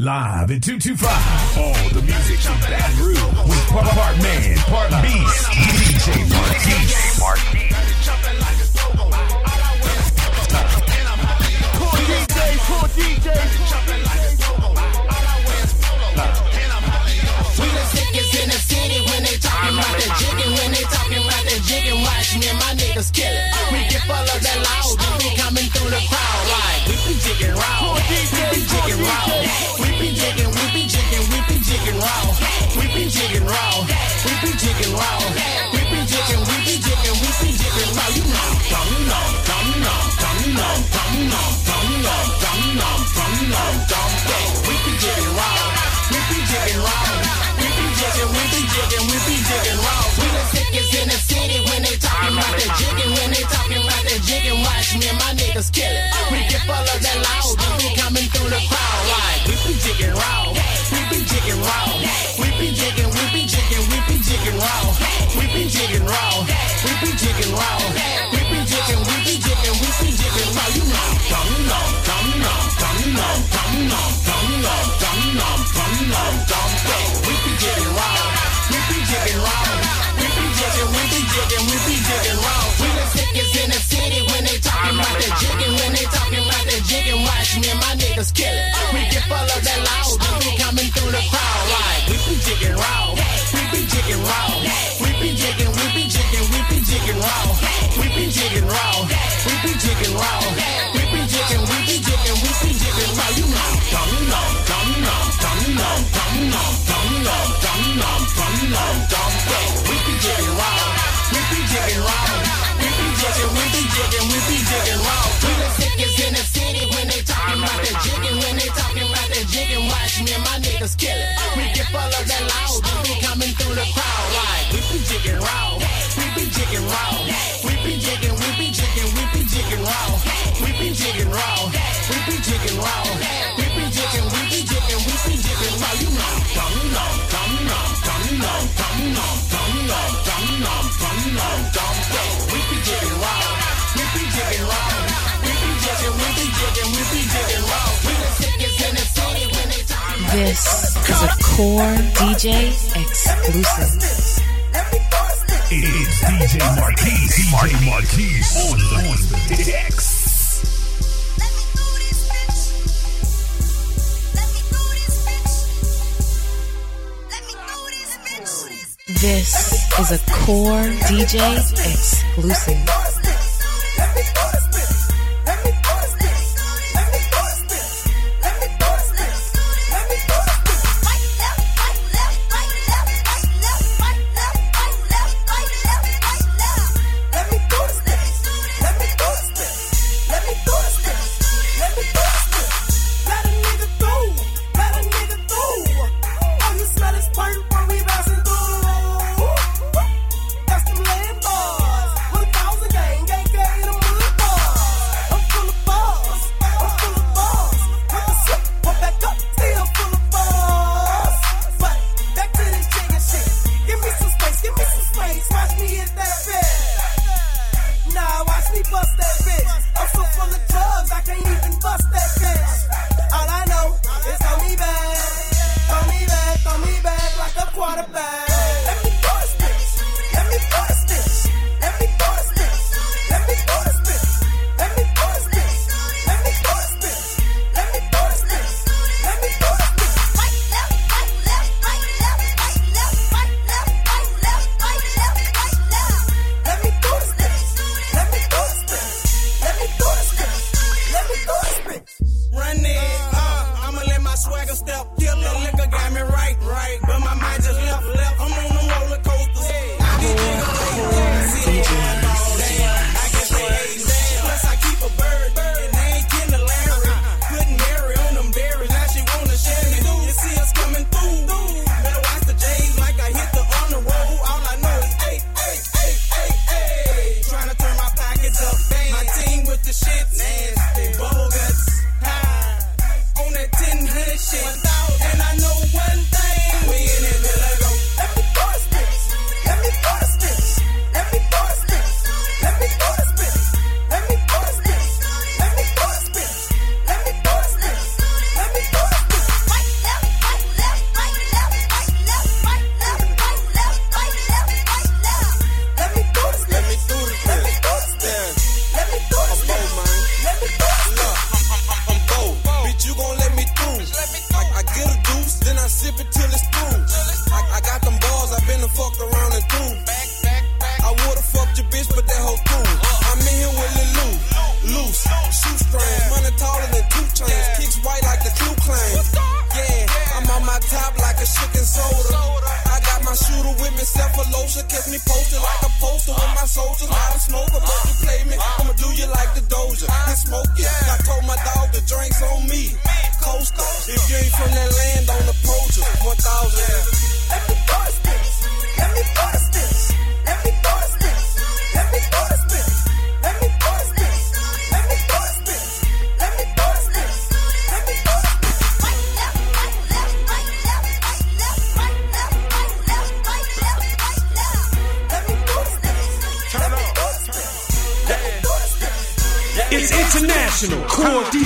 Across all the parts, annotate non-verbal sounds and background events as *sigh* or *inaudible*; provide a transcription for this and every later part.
Live in 225. All the music from that room with part, part man, part beast, DJ Marquise. Poor DJ, poor DJ. We the sickest in the city when they talking about jigging, when they talking about jigging, watch me my niggas. We get full of that coming through the like we be jigging round, we be jigging round been taking us kill it. We can follow that loud when we coming through the crowd like we be digging round. let's kill it. We get full of that loud. We be coming through the crowd like we be jigging raw. We be jigging raw. We be jigging, we be jigging, we be jigging raw. We be jigging raw. We be jigging raw. This is a core DJ exclusive. It is DJ Marquise. DJ Marquise on the, on. This is a core DJ exclusive.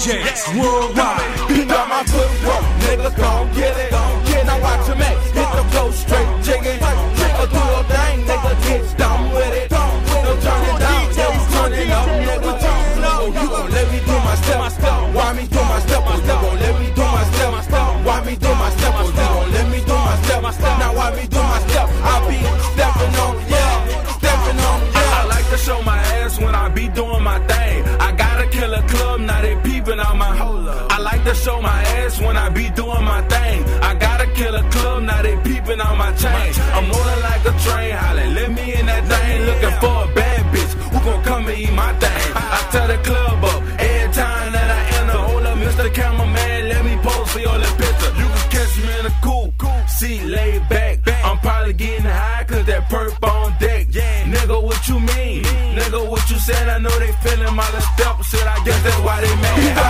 DJs worldwide. Pick up my footwork, nigga, gon' get it. Now watch your man hit the flow straight, jigging. Or do a thing, nigga, get down with it. No turning down, we turning up, nigga. Oh, you gon' let me do my step. Why me doing my thing. I gotta kill a club, now they peeping on my chain. I'm rolling like a train, hollering, let me in that thing. Looking for a bad bitch who gon' come and eat my thing. I tell the club up every time that I enter. Hold up, Mr. Cameraman, let me pose for your little picture. You can catch me in a coupe, seat laid back. I'm probably getting high cause that perp on deck. Yeah. Nigga, what you mean? Nigga, what you said? I know they feeling my little step. Shit, I guess that's why they mad. *laughs*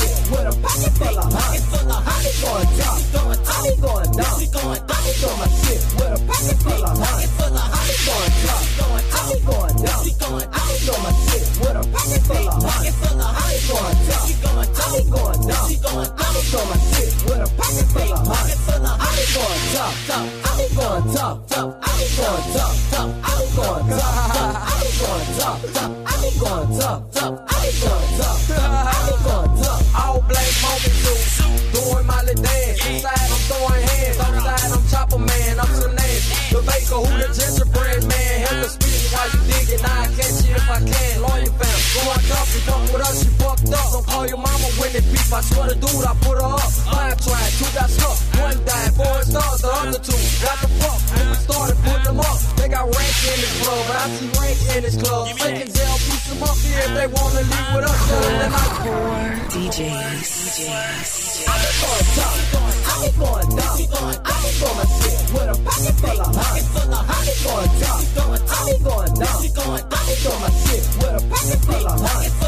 top, you fuck with us, you fucked up. Don't call your mama when it beef. I swear to dude, I put her up. Five tried, two got stuck, one died, four stars, the other two got the fuck over. I see rank in his clothes. Thinking they'll piece him up here if they wanna leave with us. Core DJs. I'm going dumb. I'm going dumb. I'm going sick with a pocket full of honey. I'm going dumb. I'm going dumb. I'm going sick with a pocket full of honey.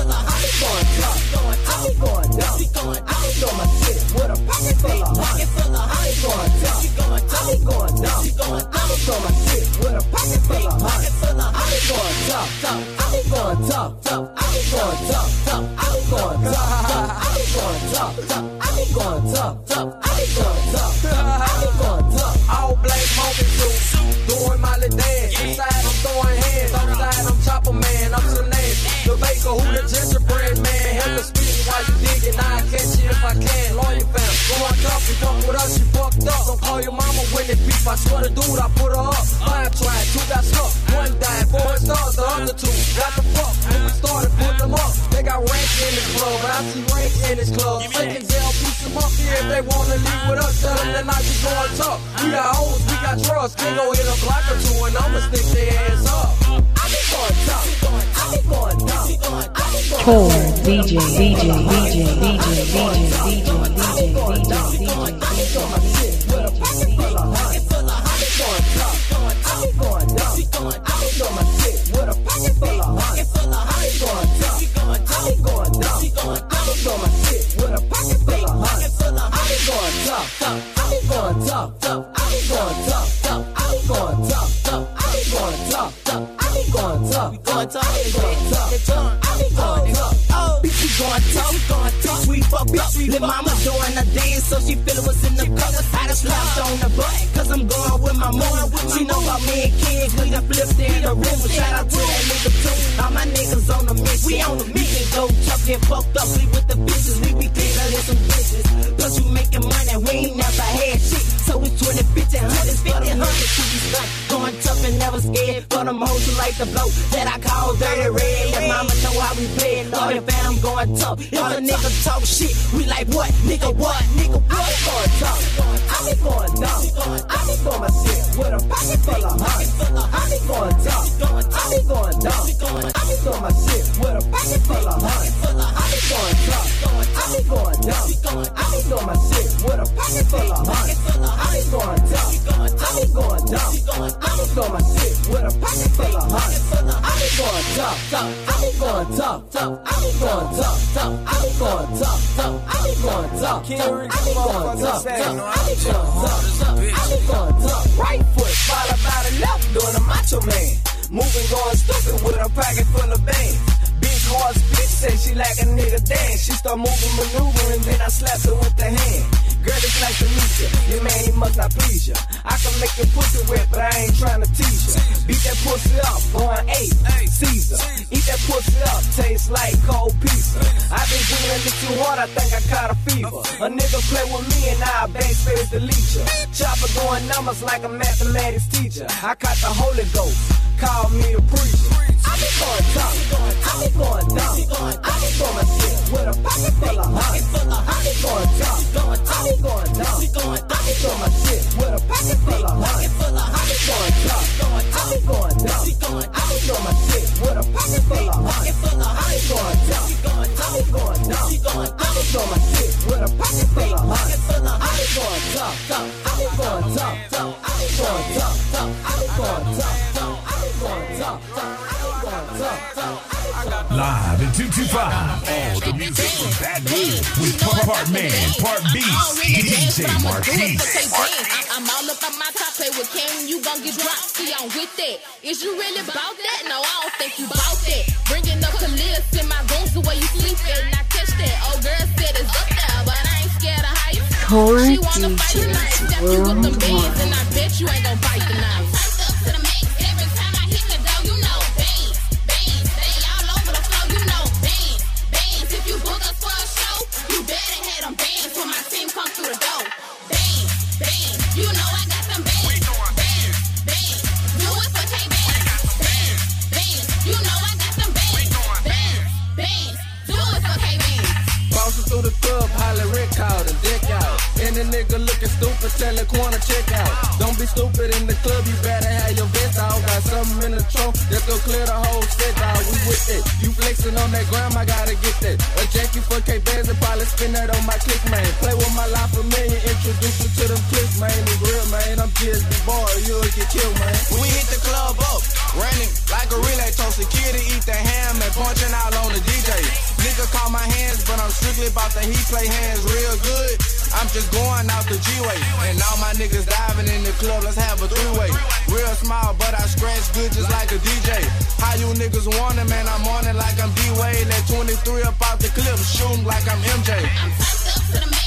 Tough. You fuck with us, you fucked up. Don't call your mama when it beef. I swear to dude, I put her up. Five tried, two got stuck. One died, four stars, the other two got the fuck. When we started, put them up. They got rank in the club, but I see rank in this club. They can piece them up here if they wanna leave with us. Tell them that night you going tough. We got hoes, we got trust. Can go hit a block or two and I'ma stick their ass up. I be going tough. I be going tough. I be going Core DJ, DJ, DJ, DJ, DJ, DJ, DJ, dumb. going, I'm dumb. On the butt, cause I'm going with my mom. She know about me and kids, we done flipped in the room. Shout out to that nigga too. All my niggas on the mission. We on the mission. Go chuck and fucked up, we with the bitches. We be cleaner than some bitches. Plus we making money, we ain't never had shit. So it's 20, 50, 100, 50, 100 to be. Scared. For them hoes who like the blow that I call dirty red. Let mama know how we play. Lord, if I'm going tough. If a nigga talk shit, we like what? Nigga what? Nigga what? I be going tough. I be going dumb. I be going my shit with a pocket full of honey. I be going tough. Man. Moving, going stupid with a pocket full of bands. Big horse bitch say she like a nigga dance. She start moving, maneuvering, then I slapped her with the hand. Girl, it's nice to meet ya. Your man, he must not please ya. I can make your pussy wet, but I ain't trying to tease ya. Beat that pussy up, going eight, Caesar. Eat that pussy up, tastes like cold pizza. i been doing little too hard, I think I caught a fever. A nigga play with me and I backspace delete ya. Chopper going numbers like a mathematics teacher. I caught the Holy Ghost, call me a preacher. 102.5. All the music from Bad News with part, Man, Part Beast, DJ Marquis. I'm all up on my top play with Cam. you gon' get dropped. See, I'm with that. Is you really about that? No, I don't think you about that. Bringing up Khalil in my room the way you sleep at. And I catch that. Old girl said it's up there, but I ain't scared of how you feel. She wanna fight tonight. Step you with the beans, and I bet you ain't gon' fight tonight. Fight up to the max every time. That gram, I gotta get that. A janky for K bands and probably spin that on my click, man. Play with my life a million, introduce you to them clicks, man. It's real, man. I'm just the boy, you'll get killed, man. When we hit the club up, running like a relay toast. Security eat the ham and punching out on the DJ. Nigga call my hands, but I'm strictly about the he play hands real good. I'm just going out the G-way. And all my niggas diving in the club, let's have a three-way. Real small, but I scratch good just like a DJ. How you niggas want it, man? I'm on it like I'm D-Wade. Let 23 up out the clip, shooting like I'm MJ. I'm